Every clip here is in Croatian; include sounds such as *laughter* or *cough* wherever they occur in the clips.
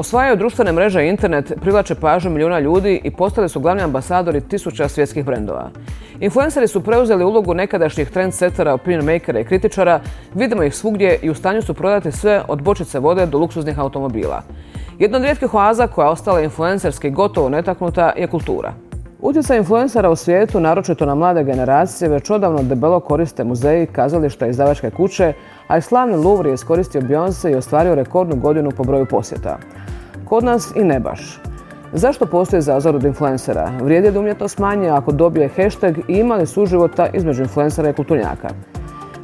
Osvajaju društvene mreže i internet, privlače pažnju milijuna ljudi i postali su glavni ambasadori tisuća svjetskih brendova. Influenceri su preuzeli ulogu nekadašnjih trendsettera, opinion makera i kritičara, vidimo ih svugdje i u stanju su prodati sve od bočice vode do luksuznih automobila. Jedna od rijetkih oaza koja je ostala influencerski gotovo netaknuta je kultura. Utjecaj influencera u svijetu, naročito na mlade generacije, već odavno debelo koriste muzeji, kazališta i izdavačke kuće, a i slavni Louvre je iskoristio Beyoncé i ostvario rekordnu godinu po broju posjeta. Kod nas i ne baš. Zašto postoji zazor od influencera? Vrijedi da umjetnost manje ako dobije hashtag i ima li suživota između influencera i kulturnjaka?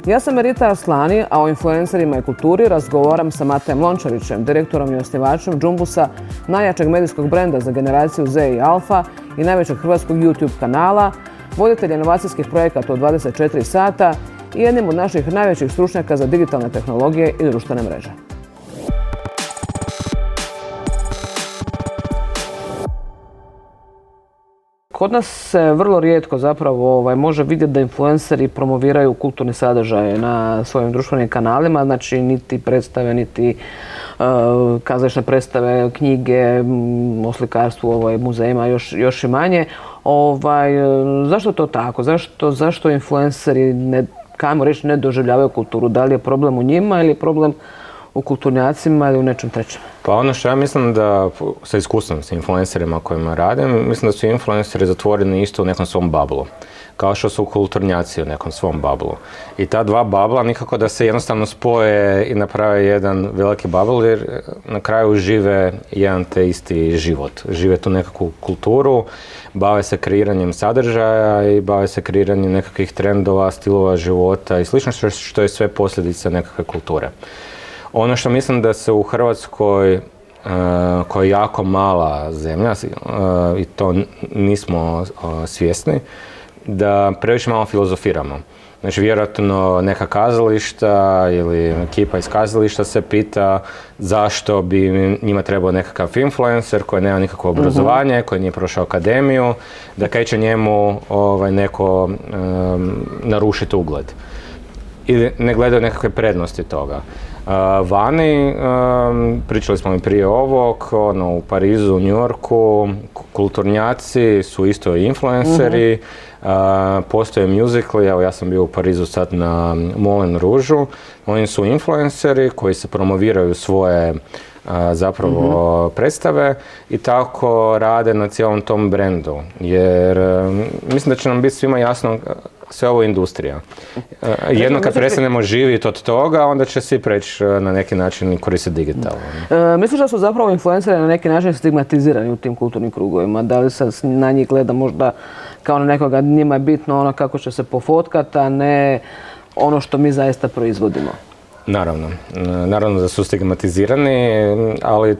Ja sam Merita Aslani, a o influencerima i kulturi razgovaram sa Matejem Lončarićem, direktorom i osnivačem Džumbusa, najjačeg medijskog brenda za generaciju Z i Alfa i najvećeg hrvatskog YouTube kanala, voditelj inovacijskih projekata od 24 sata i jednim od naših najvećih stručnjaka za digitalne tehnologije i društvene mreže. Kod nas se vrlo rijetko zapravo ovaj, može vidjeti da influenceri promoviraju kulturne sadržaje na svojim društvenim kanalima, znači niti predstave, niti uh, kazališne predstave, knjige, o slikarstvu, ovaj, muzejima, još, još i manje. Ovaj, zašto to tako? Zašto, zašto influenceri ne, kajmo reći, ne doživljavaju kulturu? Da li je problem u njima ili je problem u kulturnjacima ili u nečem trećem? Pa ono što ja mislim da, sa iskustvom, sa influencerima kojima radim, mislim da su influenceri zatvoreni isto u nekom svom bablu. Kao što su kulturnjaci u nekom svom bablu. I ta dva babla nikako da se jednostavno spoje i naprave jedan veliki babl jer na kraju žive jedan te isti život. Žive tu nekakvu kulturu, bave se kreiranjem sadržaja i bave se kreiranjem nekakvih trendova, stilova života i slično što je sve posljedica nekakve kulture. Ono što mislim da se u Hrvatskoj e, koja je jako mala zemlja e, i to nismo e, svjesni, da previše malo filozofiramo. Znači, vjerojatno neka kazališta ili ekipa iz kazališta se pita zašto bi njima trebao nekakav influencer koji nema nikakvo mhm. obrazovanje, koji nije prošao akademiju, da kaj će njemu ovaj, neko um, narušiti ugled. Ili ne gledaju nekakve prednosti toga. Vani, pričali smo i prije ovog, ono, u Parizu, u New Yorku, kulturnjaci su isto influenceri, uh postoje musicali, evo ja sam bio u Parizu sad na Moulin Rouge, oni su influenceri koji se promoviraju svoje zapravo mhm. predstave i tako rade na cijelom tom brendu. Jer mislim da će nam biti svima jasno sve ovo industrija. E, jedno kad prestanemo živjeti od toga, onda će svi preći e, na neki način koristiti digitalno. E, misliš da su zapravo influenceri na neki način stigmatizirani u tim kulturnim krugovima? Da li se na njih gleda možda kao na nekoga, njima je bitno ono kako će se pofotkati, a ne ono što mi zaista proizvodimo? Naravno. Naravno da su stigmatizirani, ali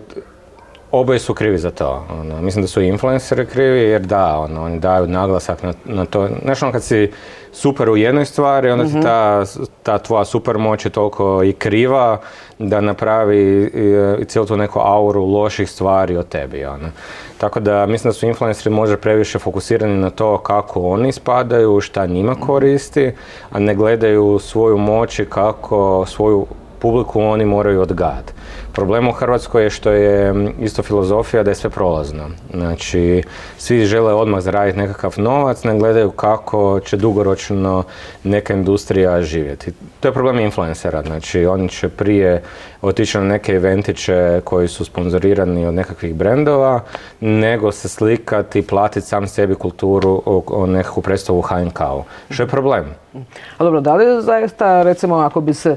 Oboje su krivi za to. Ono, mislim da su i influenceri krivi jer da, ono, oni daju naglasak na, na to. Znaš, ono, kad si super u jednoj stvari, onda ti mhm. ta, ta tvoja super moć je toliko i kriva da napravi i, i cijelu tu neku auru loših stvari o tebi. Ono. Tako da mislim da su influenceri možda previše fokusirani na to kako oni spadaju, šta njima mhm. koristi, a ne gledaju svoju moć i kako svoju publiku oni moraju odgajati. Problem u Hrvatskoj je što je isto filozofija da je sve prolazno. Znači, svi žele odmah zaraditi nekakav novac, ne gledaju kako će dugoročno neka industrija živjeti. To je problem influencera, znači oni će prije otići na neke eventiće koji su sponzorirani od nekakvih brendova, nego se slikati i platiti sam sebi kulturu o, nekakvu predstavu HNK-u. Što je problem? A dobro, da li zaista, recimo, ako bi se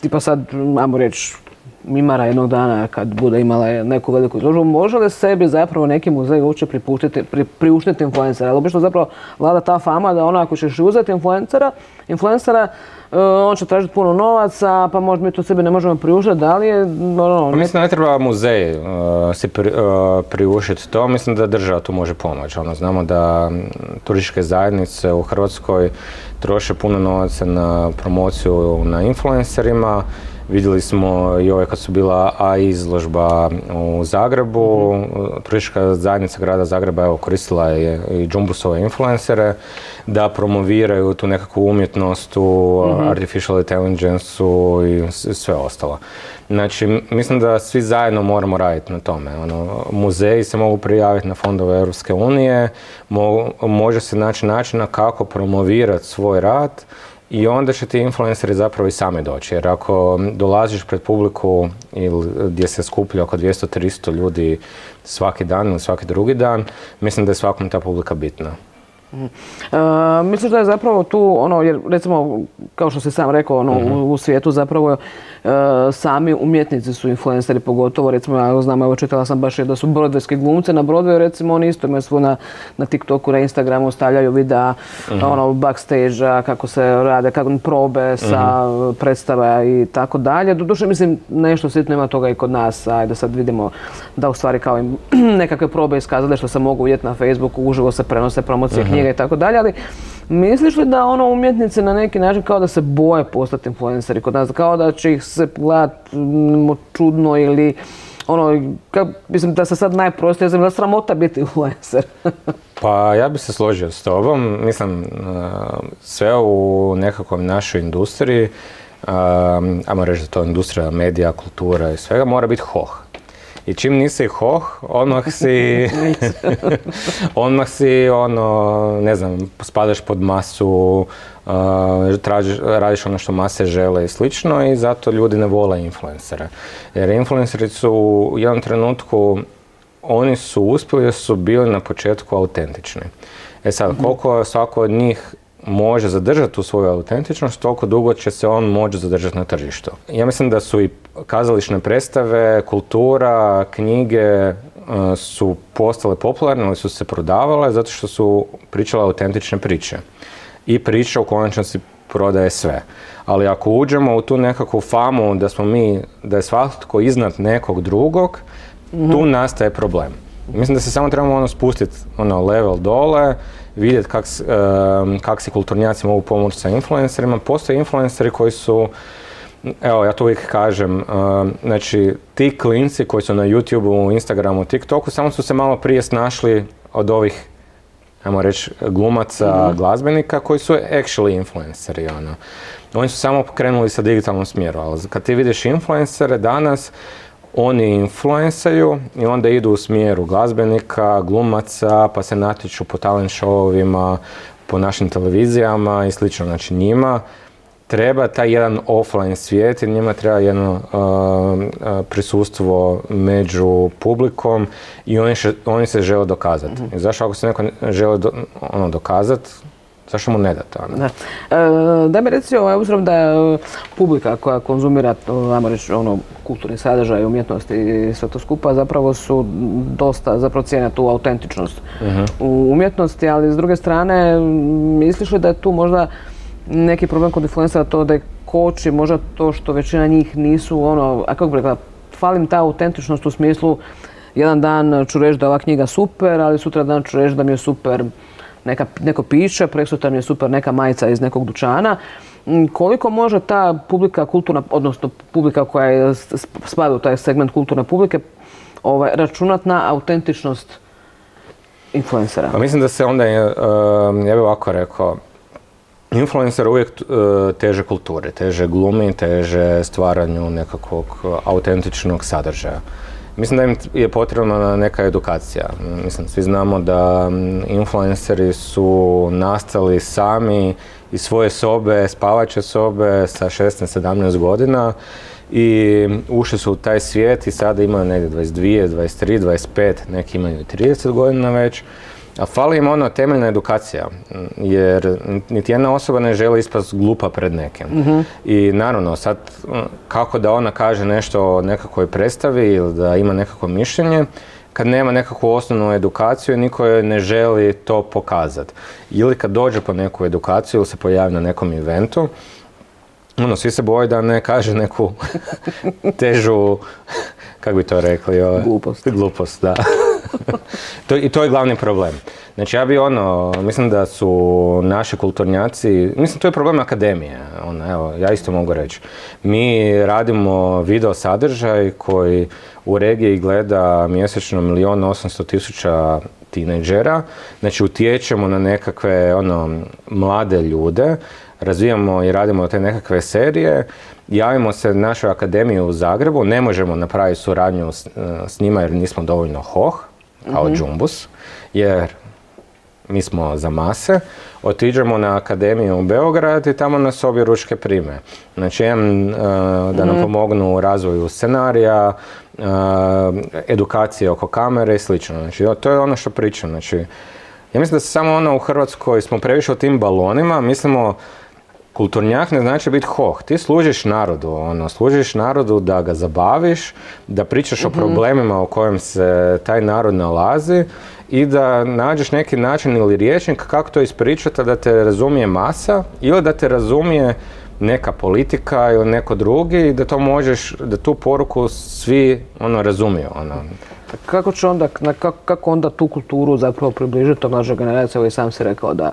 tipa sad, ajmo reći, Mimara jednog dana kad bude imala neku veliku izložbu, može li sebi zapravo neki muzej uopće pri, priuštiti influencera? Ali obično zapravo vlada ta fama da ono ako ćeš uzeti influencera, influencera e, on će tražiti puno novaca, pa možda mi to sebi ne možemo priuštiti, da li je... Ono, pa Mislim da ne treba muzej uh, si pri, uh, priuštiti to, mislim da država tu može pomoći. Ono, znamo da turističke zajednice u Hrvatskoj troše puno novaca na promociju na influencerima, Vidjeli smo i ove kad su bila A izložba u Zagrebu, turistička zajednica grada Zagreba evo, koristila je i Jumbusove influencere da promoviraju tu nekakvu umjetnost u artificial intelligence i sve ostalo. Znači, mislim da svi zajedno moramo raditi na tome. Ono, muzeji se mogu prijaviti na fondove Europske unije, može se naći načina kako promovirati svoj rad i onda će ti influenceri zapravo i sami doći. Jer ako dolaziš pred publiku ili gdje se skuplja oko 200-300 ljudi svaki dan ili svaki drugi dan, mislim da je svakom ta publika bitna. Uh, misliš da je zapravo tu, ono, jer recimo, kao što si sam rekao, ono, u, u svijetu zapravo E, sami umjetnici su influenceri, pogotovo recimo ja znam, evo čitala sam baš da su brodvejski glumci na Broadwayu recimo oni isto imaju svu na, na TikToku, na Instagramu stavljaju videa uh ono backstage kako se rade, kako probe sa uh predstava i tako dalje. Doduše mislim nešto sitno ima toga i kod nas, ajde sad vidimo da u stvari kao im *clears throat* nekakve probe iskazali što se mogu vidjeti na Facebooku, uživo se prenose promocije knjiga i tako dalje, ali Misliš li da ono umjetnici na neki način kao da se boje postati influenceri kod nas, kao da će ih se gledati mm, čudno ili ono, mislim da se sad najprostije znam da sramota biti *laughs* influencer. pa ja bi se složio s tobom. Mislim, uh, sve u nekakvom našoj industriji, um, ajmo reći da to industrija, medija, kultura i svega, mora biti hoh. I čim nisi hoh, odmah si, *laughs* odmah si, ono, ne znam, spadaš pod masu, uh, tražiš, radiš ono što mase žele i slično i zato ljudi ne vole influencere. Jer influenceri su u jednom trenutku, oni su uspjeli jer su bili na početku autentični. E sad, mhm. koliko svako od njih može zadržati tu svoju autentičnost, toliko dugo će se on moći zadržati na tržištu. Ja mislim da su i kazališne predstave, kultura, knjige e, su postale popularne, ali su se prodavale zato što su pričale autentične priče. I priča u konačnosti prodaje sve. Ali ako uđemo u tu nekakvu famu da smo mi, da je svatko iznad nekog drugog, tu mhm. nastaje problem. Mislim da se samo trebamo ono spustiti ono level dole, vidjeti kak, kak si kulturnjaci mogu pomoći sa influencerima. Postoje influenceri koji su Evo, ja to uvijek kažem, znači ti klinci koji su na YouTube, Instagramu, TikToku, samo su se malo prije snašli od ovih, ajmo reći, glumaca, mhm. glazbenika koji su actually influenceri, ono. Oni su samo krenuli sa digitalnom smjeru, ali kad ti vidiš influencere danas, oni influencaju i onda idu u smjeru glazbenika, glumaca, pa se natječu po talent showovima, po našim televizijama i slično. Znači njima treba taj jedan offline svijet i njima treba jedno uh, prisustvo među publikom i oni, oni se žele dokazati. mm I zašto ako se neko želi do, ono, dokazati, Zašto mu ne dati? Da. E, da mi reci, ovaj, obzirom da je publika koja konzumira, ajmo reći, ono, kulturni sadržaj, umjetnost i sve to skupa, zapravo su dosta zapravo cijene tu autentičnost uh u umjetnosti, ali s druge strane, misliš li da je tu možda neki problem kod influencera to da je koči možda to što većina njih nisu ono, a kako bi rekla, falim ta autentičnost u smislu jedan dan ću reći da je ova knjiga super, ali sutra dan ću reći da mi je super neka, neko piće, preksutra mi je super neka majica iz nekog dućana. Mm, koliko može ta publika kulturna, odnosno publika koja je, spada u taj segment kulturne publike, ovaj, računat na autentičnost influencera? Pa mislim da se onda, ja bih ovako rekao, Influencer uvijek e, teže kulture, teže glumi, teže stvaranju nekakvog autentičnog sadržaja. Mislim da im je potrebna neka edukacija. Mislim, svi znamo da influenceri su nastali sami iz svoje sobe, spavače sobe sa 16-17 godina i ušli su u taj svijet i sada imaju negdje 22, 23, 25, neki imaju i 30 godina već. A fali im ono temeljna edukacija, jer niti jedna osoba ne želi ispast glupa pred nekim. Mhm. I naravno, sad kako da ona kaže nešto o nekakvoj predstavi ili da ima nekakvo mišljenje, kad nema nekakvu osnovnu edukaciju, niko joj ne želi to pokazati. Ili kad dođe po neku edukaciju ili se pojavi na nekom eventu, ono, svi se boje da ne kaže neku *laughs* težu, *laughs* kako bi to rekli? Ove, glupost. Glupost, da. *laughs* to, I to je glavni problem. Znači ja bi ono, mislim da su naši kulturnjaci, mislim to je problem akademije, ono, evo, ja isto mogu reći. Mi radimo video sadržaj koji u regiji gleda mjesečno milijon osamsto tisuća tineđera, znači utječemo na nekakve ono, mlade ljude, razvijamo i radimo te nekakve serije, javimo se našoj akademiji u Zagrebu, ne možemo napraviti suradnju s, s njima jer nismo dovoljno hoh, kao mm džumbus, jer mi smo za mase, otiđemo na akademiju u Beograd i tamo nas obje ručke prime. Znači, jedan, da nam mhm. pomognu u razvoju scenarija, edukacije oko kamere i slično. Znači, to je ono što pričam. Znači, ja mislim da se samo ono u Hrvatskoj smo previše u tim balonima, mislimo kulturnjak ne znači biti hoh. Ti služiš narodu, ono, služiš narodu da ga zabaviš, da pričaš o mhm. problemima u kojem se taj narod nalazi i da nađeš neki način ili riječnik kako to ispričati da te razumije masa ili da te razumije neka politika ili neko drugi i da to možeš, da tu poruku svi ono razumiju. Ono. Kako će onda, kako, kako onda tu kulturu zapravo približiti to mlađa generacija, ovaj sam si rekao da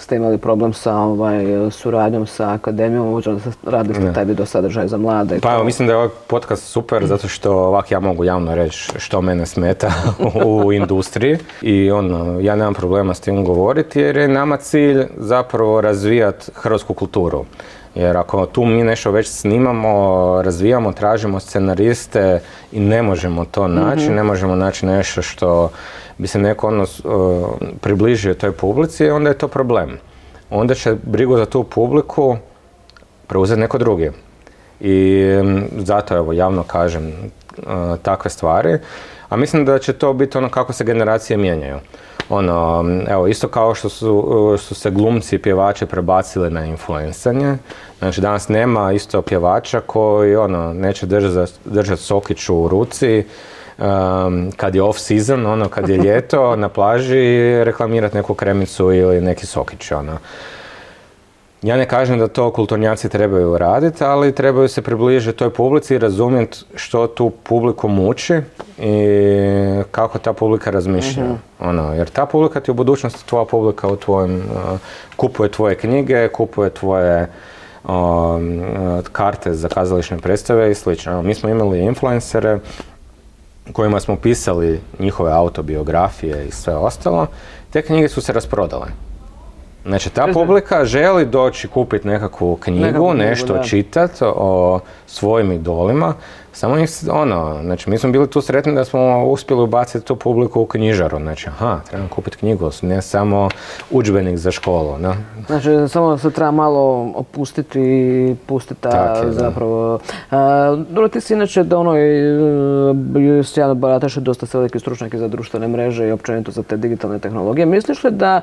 ste imali problem sa ovaj, suradnjom sa akademijom, možda da radili taj video sadržaj za mlade. Pa evo, mislim da je ovaj podcast super zato što ovak ja mogu javno reći što mene smeta *laughs* u industriji i ono, ja nemam problema s tim govoriti jer je nama cilj zapravo razvijati hrvatsku kulturu. Jer ako tu mi nešto već snimamo, razvijamo, tražimo scenariste i ne možemo to naći, mhm. ne možemo naći nešto što bi se neko ono, približio toj publici, onda je to problem. Onda će brigu za tu publiku preuzeti neko drugi. I zato evo javno kažem takve stvari. A mislim da će to biti ono kako se generacije mijenjaju. Ono, evo, isto kao što su, su se glumci i pjevači prebacili na influencanje. Znači danas nema isto pjevača koji ono, neće držati držat sokiću u ruci um, kad je off season, ono kad je *laughs* ljeto na plaži reklamirati neku kremicu ili neki sokić. Ono. Ja ne kažem da to kulturnjaci trebaju raditi, ali trebaju se približiti toj publici i razumjeti što tu publiku muči i kako ta publika razmišlja. Mhm. Ono, jer ta publika ti u budućnosti tvoja publika u tvojem, uh, kupuje tvoje knjige, kupuje tvoje um, karte za kazališne predstave i slično. Mi smo imali influencere kojima smo pisali njihove autobiografije i sve ostalo, te knjige su se rasprodale. Znači, ta publika želi doći kupiti nekakvu knjigu, nešto čitati o svojim idolima, samo ih, ono, znači, mi smo bili tu sretni da smo uspjeli ubaciti tu publiku u knjižaru, znači, aha, trebam kupiti knjigu, ne samo udžbenik za školu, ne? Znači, samo se treba malo opustiti i pustiti zapravo... dobro, ti si inače da ono, sjajno barataš dosta se veliki stručnjaki za društvene mreže i općenito za te digitalne tehnologije. Misliš li da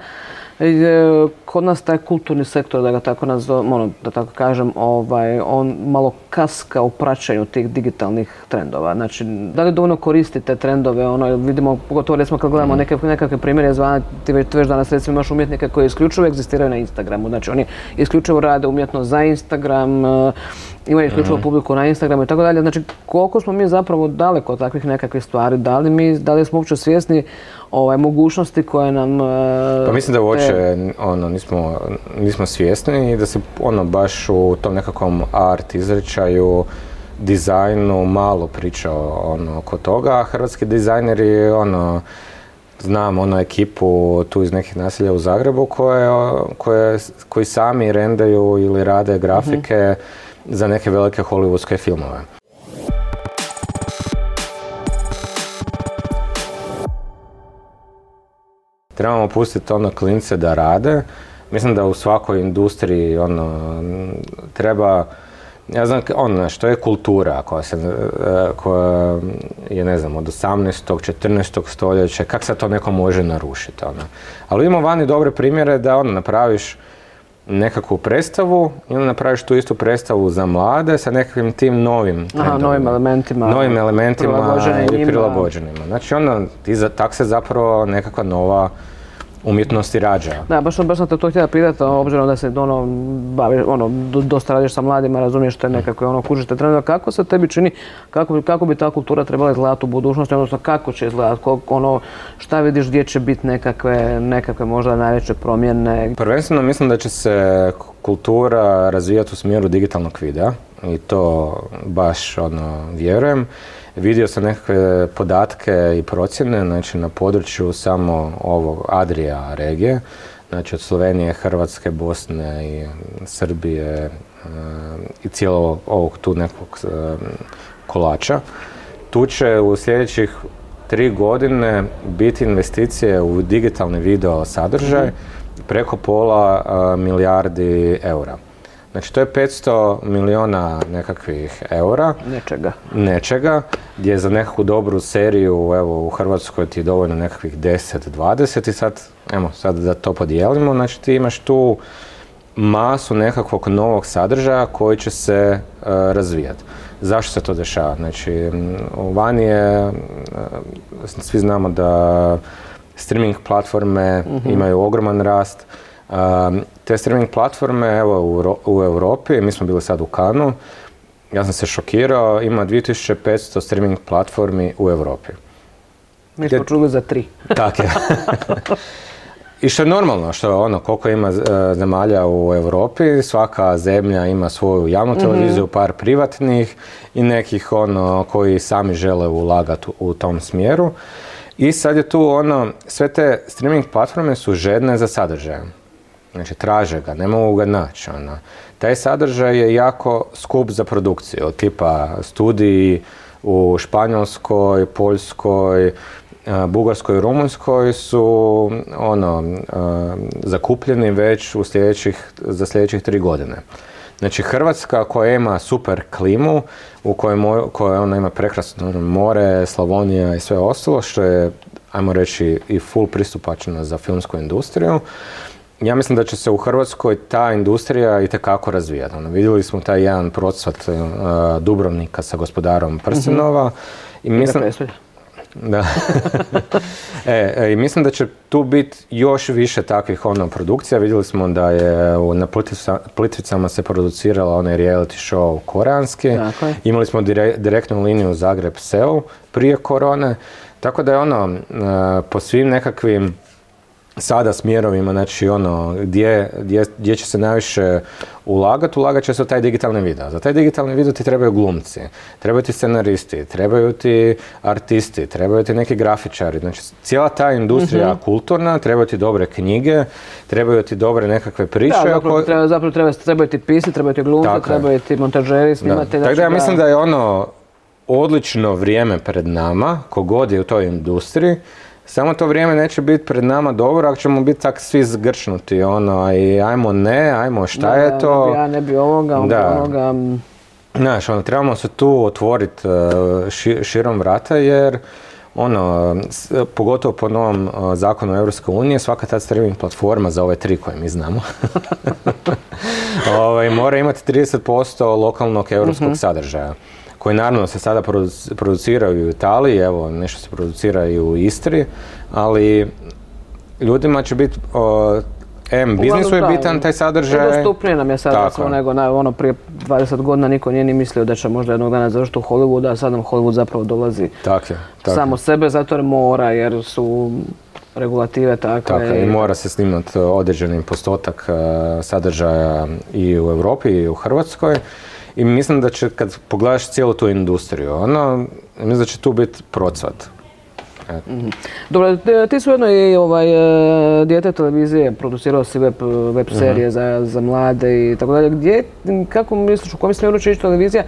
kod nas taj kulturni sektor, da ga tako nazovem, ono, da tako kažem, ovaj, on malo kaska u praćenju tih digitalnih trendova. Znači, da li dovoljno koristi te trendove, ono, vidimo, pogotovo recimo kad gledamo mhm. neke, nekakve primjere zvana, ti već, već danas recimo imaš umjetnike koji isključivo egzistiraju na Instagramu. Znači, oni isključivo rade umjetno za Instagram, eh, imaju isključivo publiku na Instagramu i tako dalje. Znači, koliko smo mi zapravo daleko od takvih nekakvih stvari, da li, mi, da li smo uopće svjesni ovaj, mogućnosti koje nam... Eh, pa mislim da uopće ono, nismo, nismo svjesni i da se ono baš u tom nekakvom art izrečaju dizajnu malo priča ono, oko toga, a hrvatski dizajneri ono, znam ono ekipu tu iz nekih naselja u Zagrebu koje, koje, koji sami rendaju ili rade grafike za neke velike hollywoodske filmove. Trebamo pustiti ono klince da rade. Mislim da u svakoj industriji ono, treba ja znam, ono, što je kultura koja, se, e, koja je, ne znam, od 18. 14. stoljeća, kako se to neko može narušiti, ono. Ali imamo vani dobre primjere da, ono, napraviš nekakvu predstavu i onda napraviš tu istu predstavu za mlade sa nekakvim tim novim Aha, novim elementima. Novim elementima i prilagođenima. Znači, ti za, tak se zapravo nekakva nova umjetnosti rađa. Da, baš, baš sam te to htjela pitati, obzirom da se ono, bavi, ono, dosta radiš sa mladima, razumiješ te nekakve ono, kužite trendove. Kako se tebi čini, kako, kako bi ta kultura trebala izgledati u budućnosti, odnosno kako će izgledati, ono, šta vidiš gdje će biti nekakve, nekakve možda najveće promjene? Prvenstveno mislim da će se kultura razvijati u smjeru digitalnog videa i to baš ono, vjerujem. Vidio sam nekakve podatke i procjene, znači na području samo ovog Adrija regije, znači od Slovenije, Hrvatske, Bosne i Srbije e, i cijelog ovog tu nekog e, kolača. Tu će u sljedećih tri godine biti investicije u digitalni video sadržaj mhm. preko pola e, milijardi eura. Znači to je 500 miliona nekakvih eura. Nečega. Nečega, gdje za nekakvu dobru seriju, evo u Hrvatskoj ti je dovoljno nekakvih 10-20 i sad, evo, sad da to podijelimo, znači ti imaš tu masu nekakvog novog sadržaja koji će se uh, razvijati. Zašto se to dešava? Znači, vani je, svi znamo da streaming platforme mhm. imaju ogroman rast, te streaming platforme, evo u, Europi, mi smo bili sad u Kanu, ja sam se šokirao, ima 2500 streaming platformi u Europi. Mi smo čuli za tri. *laughs* Tako je. *laughs* I što je normalno, što je ono, koliko ima e, zemalja u Europi, svaka zemlja ima svoju javnu mhm. televiziju, par privatnih i nekih ono koji sami žele ulagati u tom smjeru. I sad je tu ono, sve te streaming platforme su žedne za sadržajem. Znači, traže ga, ne mogu ga naći. Ono. Taj sadržaj je jako skup za produkciju, tipa studiji u Španjolskoj, Poljskoj, Bugarskoj i Rumunjskoj su ono, zakupljeni već u sljedećih, za sljedećih tri godine. Znači Hrvatska koja ima super klimu, u kojoj, kojoj ona ima prekrasno more, Slavonija i sve ostalo, što je, ajmo reći, i full pristupačno za filmsku industriju, ja mislim da će se u Hrvatskoj ta industrija i tekako razvijati. Ono, vidjeli smo taj jedan procvat uh, Dubrovnika sa gospodarom Prstenova. I mislim, da. *laughs* e, e, I mislim da će tu biti još više takvih ono produkcija. Vidjeli smo da je na Plitvicama se producirala onaj reality show koreanski. Imali smo direktnu liniju Zagreb-Seul prije korone. Tako da je ono, uh, po svim nekakvim sada smjerovima, znači ono, gdje, gdje, gdje će se najviše ulagati, ulagat će se u taj digitalni video. Za taj digitalni video ti trebaju glumci, trebaju ti scenaristi, trebaju ti artisti, trebaju ti neki grafičari. Znači, cijela ta industrija mm kulturna, trebaju ti dobre knjige, trebaju ti dobre nekakve priče. Da, zapravo, treba, zapravo treba, trebaju ti pisi, trebaju ti glumci, trebaju ti montažeri, snimatelji. Tako da ja mislim da je ono odlično vrijeme pred nama, kogod je u toj industriji, samo to vrijeme neće biti pred nama dobro ako ćemo biti tak svi zgrčnuti, ono, i ajmo ne, ajmo šta je to. Ne bi ja, ne bi ovoga, da. onoga. Znaš, ono, trebamo se tu otvoriti e, širom vrata jer ono, pogotovo po novom e, zakonu Europske unije, svaka ta streaming platforma za ove tri koje mi znamo, *laughs* ovaj, mora imati 30% lokalnog europskog mhm. sadržaja koji naravno se sada produciraju u Italiji, evo nešto se producira i u Istri, ali ljudima će biti M, biznisu je bitan taj sadržaj. Dostupnije nam je sada smo nego na, ono prije 20 godina niko nije ni mislio da će možda jednog dana završiti u Hollywoodu, a sad nam Hollywood zapravo dolazi tak je, tak samo sebe zato jer mora, jer su regulative takve. Tako i mora se snimati određeni postotak sadržaja i u Europi i u Hrvatskoj. I mislim da će, kad pogledaš cijelu tu industriju, ono, mislim da će tu biti procvat. Mhm. Dobro, ti su jedno i ovaj, e, dijete televizije, producirao si web, web serije za, za mlade i tako dalje. Gdje, kako misliš, u kojem smjeru će ići televizija?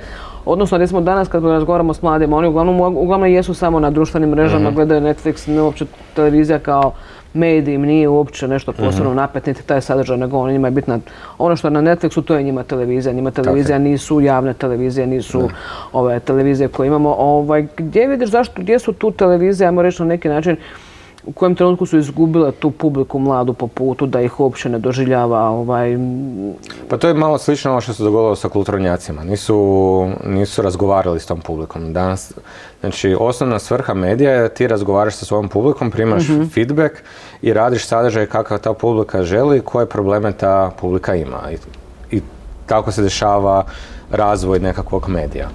Odnosno, recimo danas kad razgovaramo s mladima, oni uglavnom, uglavnom jesu samo na društvenim mrežama, mm gledaju Netflix, ne uopće televizija kao medij im nije uopće nešto posebno mhm. napet, niti taj sadržaj, nego on njima je bitna. Ono što je na Netflixu, to je njima televizija. Njima televizija nisu javne televizije, nisu ove televizije koje imamo. Ovaj, gdje vidiš zašto, gdje su tu televizije, ajmo reći na neki način, u kojem trenutku su izgubile tu publiku mladu po putu da ih uopće ne doživljava ovaj... Pa to je malo slično ovo što se dogodilo sa kulturnjacima. Nisu, nisu razgovarali s tom publikom. Danas, znači, osnovna svrha medija je ti razgovaraš sa svojom publikom, primaš mm feedback i radiš sadržaj kakav ta publika želi i koje probleme ta publika ima. I, i tako se dešava razvoj nekakvog medija.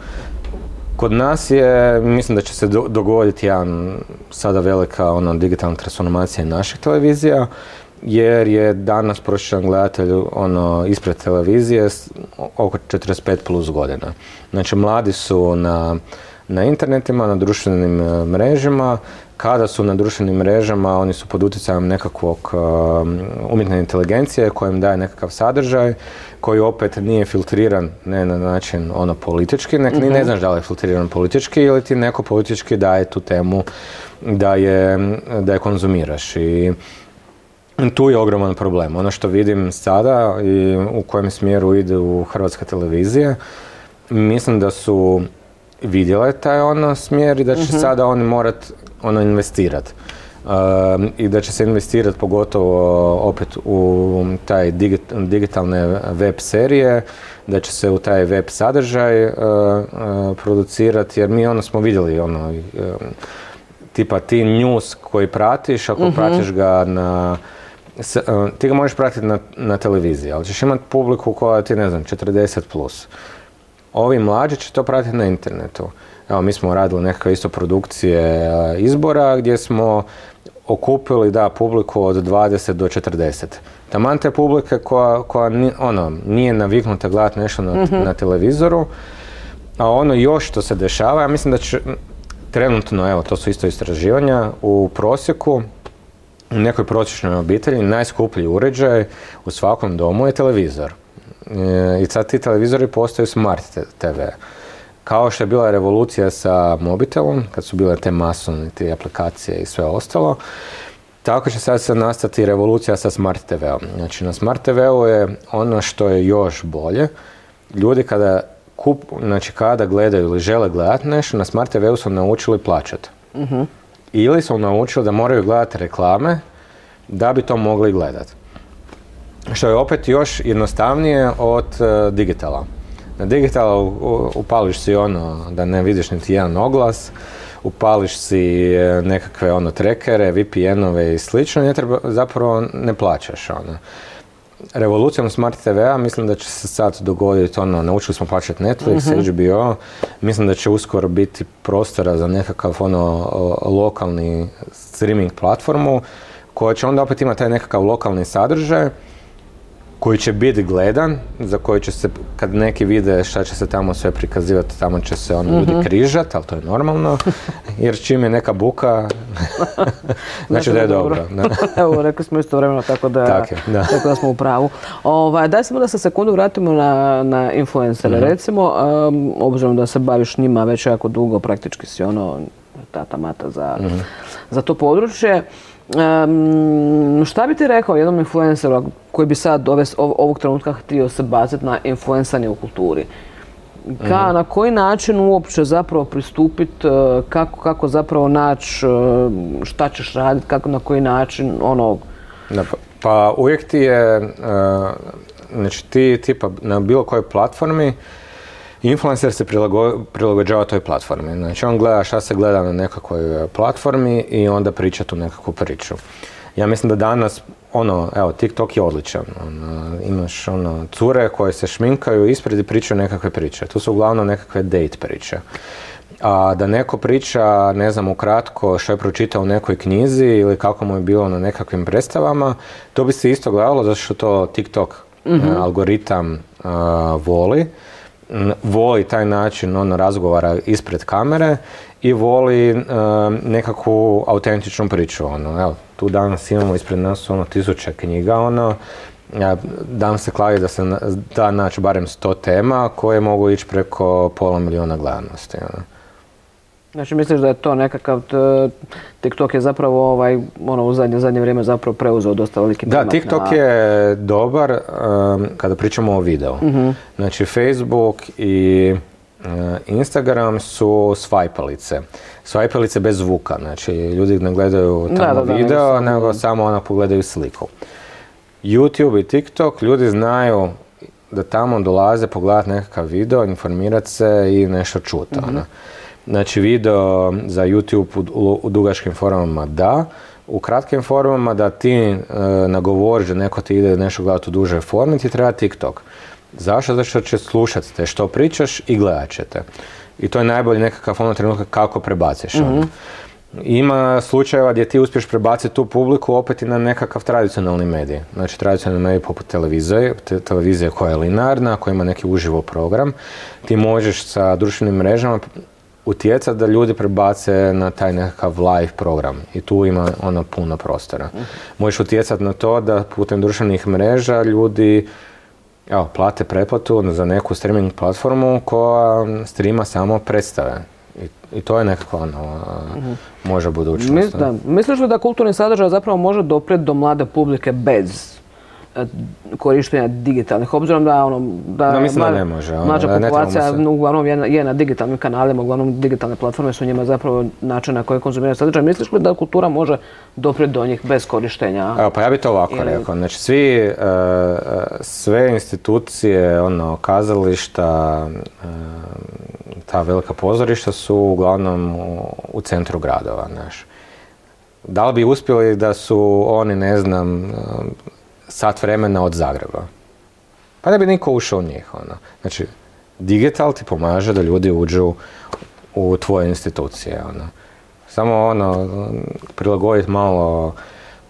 Kod nas je, mislim da će se dogoditi jedan sada velika ono, digitalna transformacija naših televizija, jer je danas prosječan gledatelj ono, ispred televizije oko 45 plus godina. Znači mladi su na, na internetima, na društvenim e, mrežama, kada su na društvenim mrežama, oni su pod utjecajem nekakvog um, umjetne inteligencije koja im daje nekakav sadržaj koji opet nije filtriran ne na način ono politički, nek ni ne mhm. znaš da li je filtriran politički ili ti neko politički daje tu temu da je, da je konzumiraš i tu je ogroman problem. Ono što vidim sada i u kojem smjeru ide u hrvatska televizije, mislim da su vidjele taj ono smjer i da će mhm. sada oni morat ono investirati. Um, I da će se investirati pogotovo opet u taj digitalne web serije, da će se u taj web sadržaj uh, uh, producirati, jer mi ono smo vidjeli ono, um, tipa ti news koji pratiš, ako mhm. pratiš ga na uh, ti ga možeš pratiti na, na televiziji, ali ćeš imati publiku koja ti, ne znam, 40+. Plus. Ovi mlađi će to pratiti na internetu. Evo, mi smo radili nekakve isto produkcije izbora gdje smo okupili da publiku od 20 do 40. Taman te publike koja, koja ono, nije naviknuta gledati nešto na, mhm. na televizoru, a ono još što se dešava, ja mislim da će trenutno, evo to su isto istraživanja, u prosjeku u nekoj prosječnoj obitelji najskuplji uređaj u svakom domu je televizor. E, I sad ti televizori postaju smart TV. Kao što je bila revolucija sa mobitelom, kad su bile te masovne te aplikacije i sve ostalo, tako će sad se nastati revolucija sa Smart TV-om. Znači na Smart TV-u je ono što je još bolje. Ljudi kada kup, znači kada gledaju ili žele gledati nešto, na Smart TV-u su naučili plaćati. uh Ili su naučili da moraju gledati reklame da bi to mogli gledati. Što je opet još jednostavnije od uh, digitala. Na digitalu upališ si ono da ne vidiš niti jedan oglas, upališ si e, nekakve ono trekere, VPN-ove i slično, ne treba, zapravo ne plaćaš ono. Revolucijom Smart TV-a mislim da će se sad dogoditi ono, naučili smo plaćati Netflix, mm HBO, mislim da će uskoro biti prostora za nekakav ono lokalni streaming platformu koja će onda opet imati taj nekakav lokalni sadržaj koji će biti gledan, za koji će se, kad neki vide šta će se tamo sve prikazivati, tamo će se ono ljudi mhm. križat, ali to je normalno, jer čim je neka buka, *laughs* znači da je dobro. *laughs* Evo, rekli smo isto vremeno, tako da, tako, da. tako da smo u pravu. Ovaj, daj samo da se sekundu vratimo na, na influencere. Mhm. Recimo, um, obzirom da se baviš njima već jako dugo, praktički si ono tata mata za, mhm. za to područje. Um, šta bi ti rekao jednom influenceru koji bi sad ove, ovog trenutka htio se baciti na influencanje u kulturi? Ka. Na koji način uopće zapravo pristupiti, e, kako, kako zapravo naći, e, šta ćeš raditi, kako na koji način, ono... Pa, pa uvijek ti je, uh, znači ti tipa na bilo kojoj platformi, Influencer se prilagođava toj platformi. Znači on gleda šta se gleda na nekakvoj e, platformi i onda priča tu nekakvu priču. Ja mislim da danas, ono, evo, TikTok je odličan. Ono, imaš ono, cure koje se šminkaju ispred i pričaju nekakve priče. Tu su uglavnom nekakve date priče. A da neko priča, ne znam, ukratko što je pročitao u nekoj knjizi ili kako mu je bilo na nekakvim predstavama, to bi se isto gledalo zato što to TikTok mm algoritam voli voli taj način ono razgovara ispred kamere i voli uh, nekakvu autentičnu priču. Ono, evo, tu danas imamo ispred nas ono tisuće knjiga, ono, ja, dam se klavi da se da naći barem sto tema koje mogu ići preko pola milijuna gledanosti. Ono. Znači misliš da je to nekakav, TikTok je zapravo ovaj, ono u zadnje, zadnje vrijeme zapravo preuzeo dosta veliki Da, TikTok je dobar um, kada pričamo o videu. uh Znači Facebook i Instagram su svajpalice. Svajpalice bez zvuka, znači ljudi ne gledaju tamo video, nego samo ono pogledaju sliku. YouTube i TikTok, ljudi znaju da tamo dolaze pogledati nekakav video, informirati se i nešto čuti. mm Znači video za YouTube u, u dugačkim formama da, u kratkim formama da ti e, nagovoriš da neko ti ide nešto gledati u duže formi, ti treba TikTok. Zašto? Zato što će slušati te što pričaš i gledat ćete. I to je najbolji nekakav ono trenutak kako prebaciš. mm Ima slučajeva gdje ti uspiješ prebaciti tu publiku opet i na nekakav tradicionalni medij. Znači tradicionalni medij poput televizije, televizija koja je linarna, koja ima neki uživo program. Ti možeš sa društvenim mrežama utjecati da ljudi prebace na taj nekakav live program i tu ima ono puno prostora. Možeš utjecati na to da putem društvenih mreža ljudi evo, plate pretplatu za neku streaming platformu koja streama samo predstave. I, i to je nekako ono, može budućnost. misliš li da kulturni sadržaj zapravo može doprijeti do mlade publike bez korištenja digitalnih, obzirom da ono, da, no, mislim da ne može, ono, mlađa populacija uglavnom je na, je na digitalnim kanalima, uglavnom digitalne platforme su njima zapravo način na koji konzumiraju sadržaj. Misliš li da kultura može doprijeti do njih bez korištenja? Evo, pa ja bih to ovako ili... rekao. Znači, svi, e, sve institucije, ono, kazališta, e, ta velika pozorišta su uglavnom u, centru gradova, znaš. Da li bi uspjeli da su oni, ne znam, sat vremena od Zagreba. Pa ne bi niko ušao u njih. Ono. Znači, digital ti pomaže da ljudi uđu u tvoje institucije. Ono. Samo ono, prilagoditi malo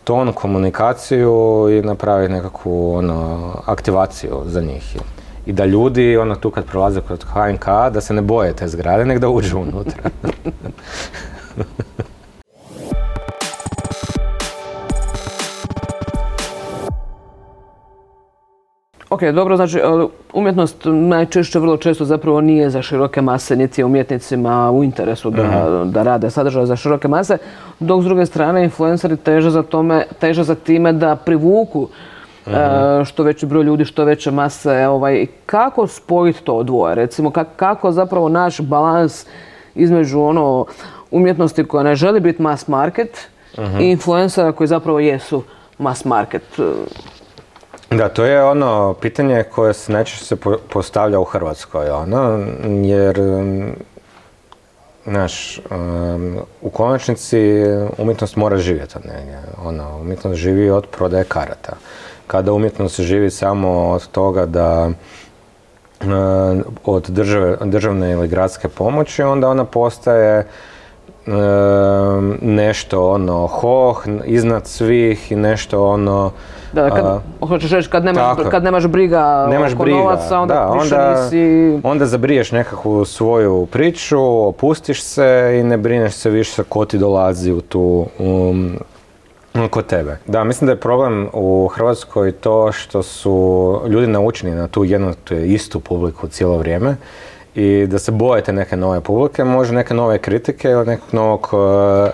ton, komunikaciju i napraviti nekakvu ono, aktivaciju za njih. I da ljudi ono, tu kad prolaze kod HNK, da se ne boje te zgrade, nek da uđu unutra. *laughs* Ok, dobro, znači umjetnost najčešće, vrlo često zapravo nije za široke mase, niti je umjetnicima u interesu da, da rade sadržaje za široke mase, dok s druge strane influenceri teže za, tome, teže za time da privuku e, što veći broj ljudi, što veće mase. Ovaj, kako spojiti to dvoje? Recimo, kako zapravo naš balans između ono umjetnosti koja ne želi biti mass market i influencera koji zapravo jesu mass market? Da, to je ono pitanje koje se najčešće postavlja u Hrvatskoj, ono, jer Znaš, u konačnici umjetnost mora živjeti od negdje. Ono, umjetnost živi od prodaje karata. Kada umjetnost živi samo od toga da od države, državne ili gradske pomoći, onda ona postaje nešto ono hoh iznad svih i nešto ono da, kad, hoćeš reći, kad nemaš, kad nemaš briga nemaš oko briga, novaca, onda da, onda, nisi... onda zabriješ nekakvu svoju priču, opustiš se i ne brineš se više ko ti dolazi u tu um, kod tebe. Da, mislim da je problem u Hrvatskoj to što su ljudi naučeni na tu jednu istu publiku cijelo vrijeme i da se bojete neke nove publike, može neke nove kritike ili nekog novog uh,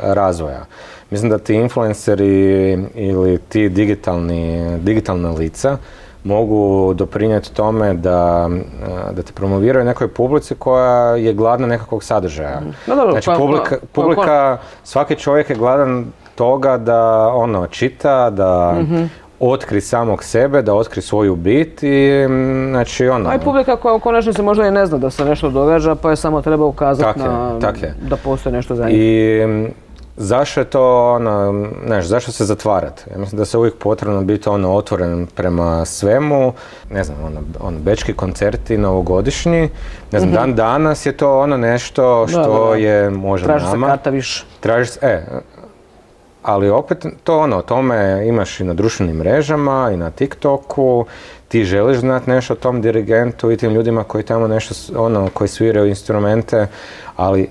razvoja. Mislim da ti influenceri ili ti digitalni, digitalna lica mogu doprinijeti tome da, uh, da te promoviraju nekoj publici koja je gladna nekakvog sadržaja. No, dobro, znači, pa, publika, pa, pa, publika, svaki čovjek je gladan toga da ono čita, da mm otkri samog sebe, da otkri svoju bit i mm, znači ono... A i publika koja u konačnici možda i ne zna da se nešto događa pa je samo treba ukazati na, da postoji nešto za njih. I mm, zašto je to ono, znaš, zašto se zatvarati? Ja mislim da se uvijek potrebno biti ono otvoren prema svemu, ne znam, ono, ono bečki koncerti novogodišnji, ne znam, mhm. dan danas je to ono nešto što je možda Traži nama. Traži se karta više. Traži se, e, ali opet to ono, tome imaš i na društvenim mrežama i na TikToku, ti želiš znati nešto o tom dirigentu i tim ljudima koji tamo nešto, ono, koji sviraju instrumente, ali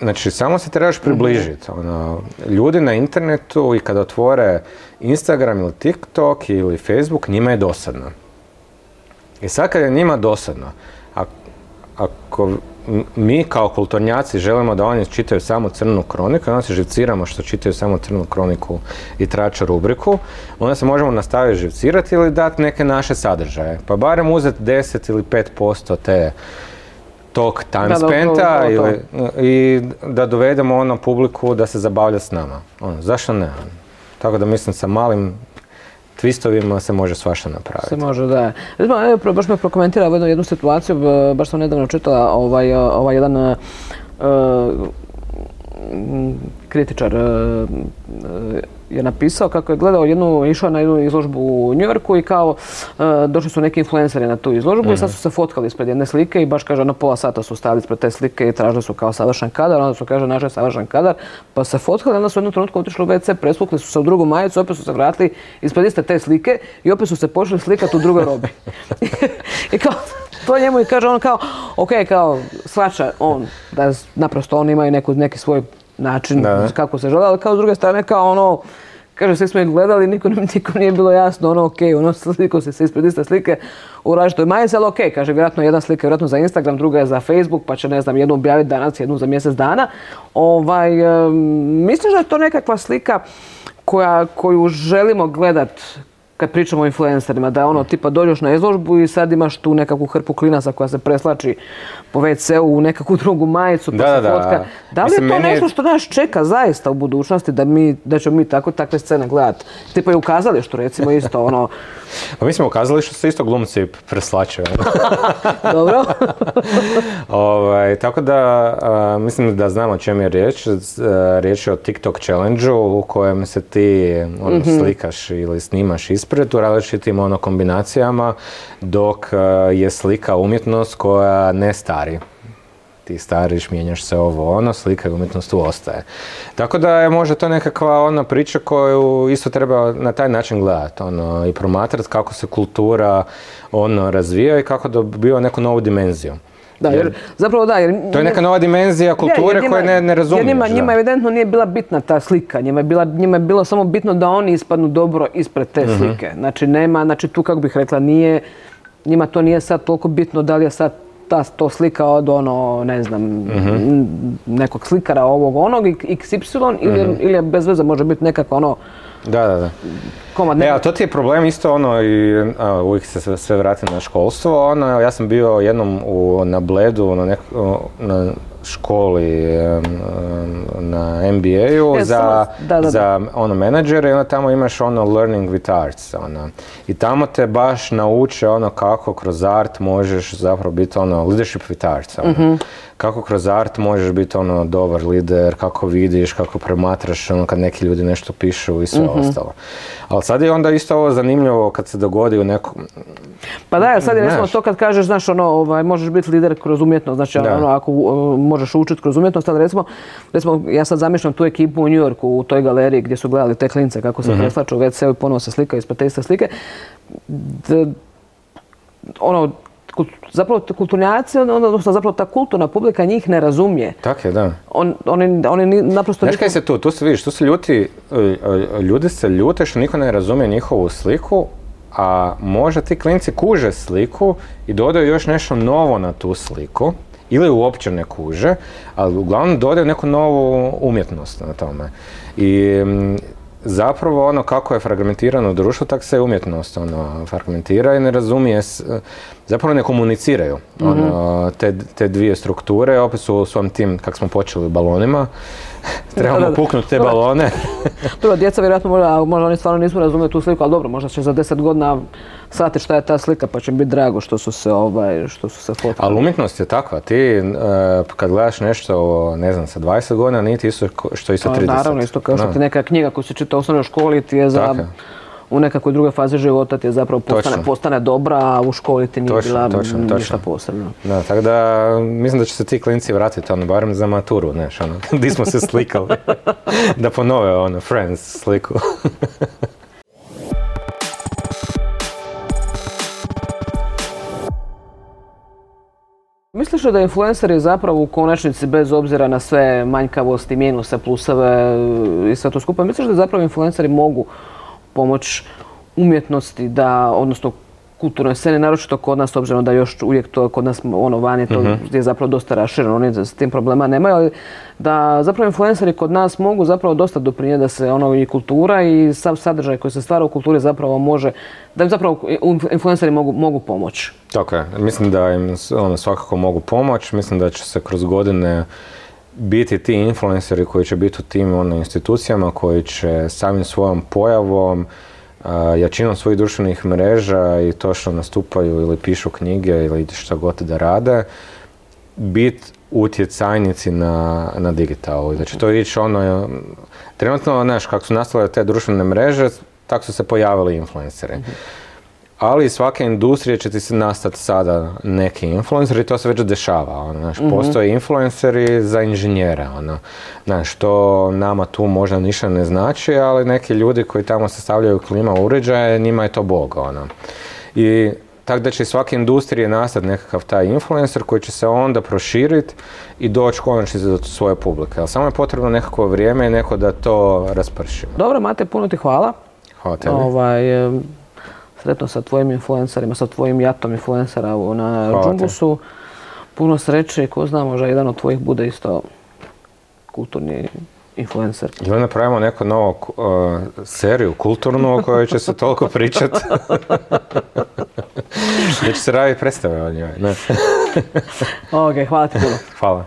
Znači, samo se trebaš mhm. približiti. Ono, ljudi na internetu i kada otvore Instagram ili TikTok ili Facebook, njima je dosadno. I sad kad je njima dosadno, ako mi kao kulturnjaci želimo da oni čitaju samo crnu kroniku, onda se živciramo što čitaju samo crnu kroniku i traču rubriku, onda se možemo nastaviti živcirati ili dati neke naše sadržaje. Pa barem uzeti 10 ili 5% te tog time spenta i da dovedemo ono publiku da se zabavlja s nama. Ono, zašto ne? Tako da mislim sa malim twistovima se može svašta napraviti. Se može, da. Recimo, baš me prokomentira jednu, jednu situaciju, baš sam nedavno čitala ovaj, ovaj jedan uh, uh, m, kritičar uh, je napisao kako je gledao jednu, išao na jednu izložbu u Njujorku i kao uh, došli su neki influenceri na tu izložbu i sad su se fotkali ispred jedne slike i baš kaže ono pola sata su stali ispred te slike i tražili su kao savršen kadar, onda su kaže našli savršen kadar, pa se fotkali, onda su u jednom trenutku otišli u WC, presvukli su se u drugu majicu, opet su se vratili ispred iste te slike i opet su se počeli slikati u drugoj robi. *laughs* I kao, to njemu i kaže on kao, ok, kao, svača on, da je naprosto on ima i neku, neki svoj način Da. kako se žele, ali kao s druge strane kao ono, kaže, svi smo ih gledali, niko, niko nije bilo jasno, ono, ok, ono, *laughs* sliko se se ispred iste slike u različitoj majici, ali ok, kaže, vjerojatno jedna slika je vjerojatno za Instagram, druga je za Facebook, pa će, ne znam, jednu objaviti danas, jednu za mjesec dana. Ovaj, em, misliš da je to nekakva slika koja, koju želimo gledat kad pričamo o influencerima, da ono tipa dođeš na izložbu i sad imaš tu nekakvu hrpu klinaca koja se preslači po WC-u u nekakvu *laughs* drugu majicu pa Da, se fotka. Da li Mislim, je to nešto što nas čeka zaista u budućnosti da mi, da ćemo mi tako takve scene gledati? Tipa i u kazalištu recimo isto ono, *laughs* Pa mislim, u kazalištu se isto glumci preslačuju. *laughs* dobro? Ovaj, tako da, a, mislim da znam o čem je riječ. A, Riječ je o TikTok challenge u kojem se ti ono, Mhm. slikaš ili snimaš ispred u različitim ono, kombinacijama, dok a, je slika umjetnost koja ne stari. Ti stariš, mijenjaš se ovo ono, slika i umjetnost tu ostaje. Tako da je možda to nekakva ona priča koju isto treba na taj način gledati ono, i promatrati kako se kultura ono, razvija i kako dobiva neku novu dimenziju. Da, jer, zapravo da, jer... To je neka nova dimenzija kulture koje ne, ne razumiješ. Jer njima, njima evidentno nije bila bitna ta slika, njima je, bila, njima je bilo samo bitno da oni ispadnu dobro ispred te Mhm. slike. Znači nema, znači tu kako bih rekla, nije, njima to nije sad toliko bitno da li je sad ta to slika od ono, ne znam, Mhm. nekog slikara ovog onog, XY, ili, je- Mhm. ili je bez veze može biti nekako ono, Da, da, da. komad Ne, a to ti je problem isto ono i a, uvijek se sve, sve vrati na školstvo. Ono, ja sam bio jednom u, na Bledu na, nek, na školi na MBA-u E, za, da, da, za ono menadžere i onda tamo imaš ono learning with arts. Ono. I tamo te baš nauče ono kako kroz art možeš zapravo biti ono leadership with arts. Ono. Mhm. Kako kroz art možeš biti ono dobar lider, kako vidiš, kako promatraš ono kad neki ljudi nešto pišu i sve Mhm. ostalo. Ali sad je onda isto ovo zanimljivo kad se dogodi u nekom... Pa da, sad je recimo to kad kažeš, znaš, ono, ovaj, možeš biti lider kroz umjetnost, znači Da. ono, ako uh, možeš učiti kroz umjetnost, ali recimo, recimo, ja sad zamišljam tu ekipu u New Yorku, u toj galeriji gdje su gledali te klince kako se preslaču u WC-u i ponovo se slika ispred te iste slike. D- ono, zapravo kulturnjaci, ono, odnosno zapravo ta kulturna publika njih ne razumije. Tak je, da. On, oni, oni ni- naprosto... Znaš kaj se tu, tu se vidiš, tu se ljuti, e, e, ljudi se ljute što niko ne razumije njihovu sliku, a možda ti klinci kuže sliku i dodaju još nešto novo na tu sliku, ili uopće ne kuže, ali uglavnom dodaju neku novu umjetnost na tome. I mm, zapravo ono kako je fragmentirano društvo, tak se umjetnost ono, fragmentira i ne razumije, zapravo ne komuniciraju ono, te, te dvije strukture, opet su u svom tim, kak smo počeli balonima, *laughs* trebamo puknuti te Dobro. balone. Prvo, djeca vjerojatno možda, možda oni stvarno nisu razumjeli tu sliku, ali dobro, možda će za deset godina shvatiti šta je ta slika, pa će im biti drago što su se, ovaj, što su se fotkali. Ali umjetnost je takva, ti e, kad gledaš nešto, ne znam, sa 20 godina, niti isto što i sa Pa, 30. naravno, isto kao što ti neka knjiga koju se čita u osnovnoj školi ti je za... Tako. U nekakvoj drugoj fazi života ti je zapravo postane, Točno. postane dobra, a u školi ti nije Točno, bila točno, ništa točno. posebno. Da, tako da mislim da će se ti klinci vratiti, ono, barem za maturu, znaš, ono, *laughs* di smo se slikali. *laughs* da ponove, ono, Friends sliku. *laughs* Misliš li da influenceri zapravo u konačnici, bez obzira na sve manjkavosti, minuse, pluseve i sve to skupa, misliš da zapravo influenceri mogu pomoć umjetnosti da, odnosno kulturnoj sceni, naročito kod nas, obzirom da još uvijek to kod nas ono vani to Mhm. je zapravo dosta rašireno, oni s tim problema nemaju, ali da zapravo influenceri kod nas mogu zapravo dosta doprinijeti da se ono i kultura i sam sadržaj koji se stvara u kulturi zapravo može, da im zapravo influenceri mogu, mogu pomoći. Tako je. Mislim da im ono, svakako mogu pomoći. Mislim da će se kroz godine biti ti influenceri koji će biti u tim ono, institucijama, koji će samim svojom pojavom, jačinom svojih društvenih mreža i to što nastupaju ili pišu knjige ili šta god da rade, biti utjecajnici na, na digitalu. Će to ići ono, trenutno, znaš, kako su nastale te društvene mreže, tako su se pojavili influenceri. Ali svake industrije će ti se nastati sada neki influenceri i to se već dešava. Ono, znaš, Postoje influenceri za inženjere. Ono. Znaš, to nama tu možda ništa ne znači, ali neki ljudi koji tamo sastavljaju klima uređaje, njima je to bog. Ono. I tako da će svake industrije nastati nekakav taj influencer koji će se onda proširiti i doći konačno do svoje publike. Ali samo je potrebno nekako vrijeme i neko da to rasprši. Dobro, Mate, puno ti hvala. Hvala tebi. Ovaj, sretno sa tvojim influencerima, sa tvojim jatom influencera na. Džumbusu. Puno sreće i ko zna, možda jedan od tvojih bude isto kulturni influencer. Ili napravimo neku novu uh, seriju kulturnu o kojoj će se toliko pričat. *laughs* da će se raditi predstave o njoj. *laughs* Ok, hvala ti puno. Hvala.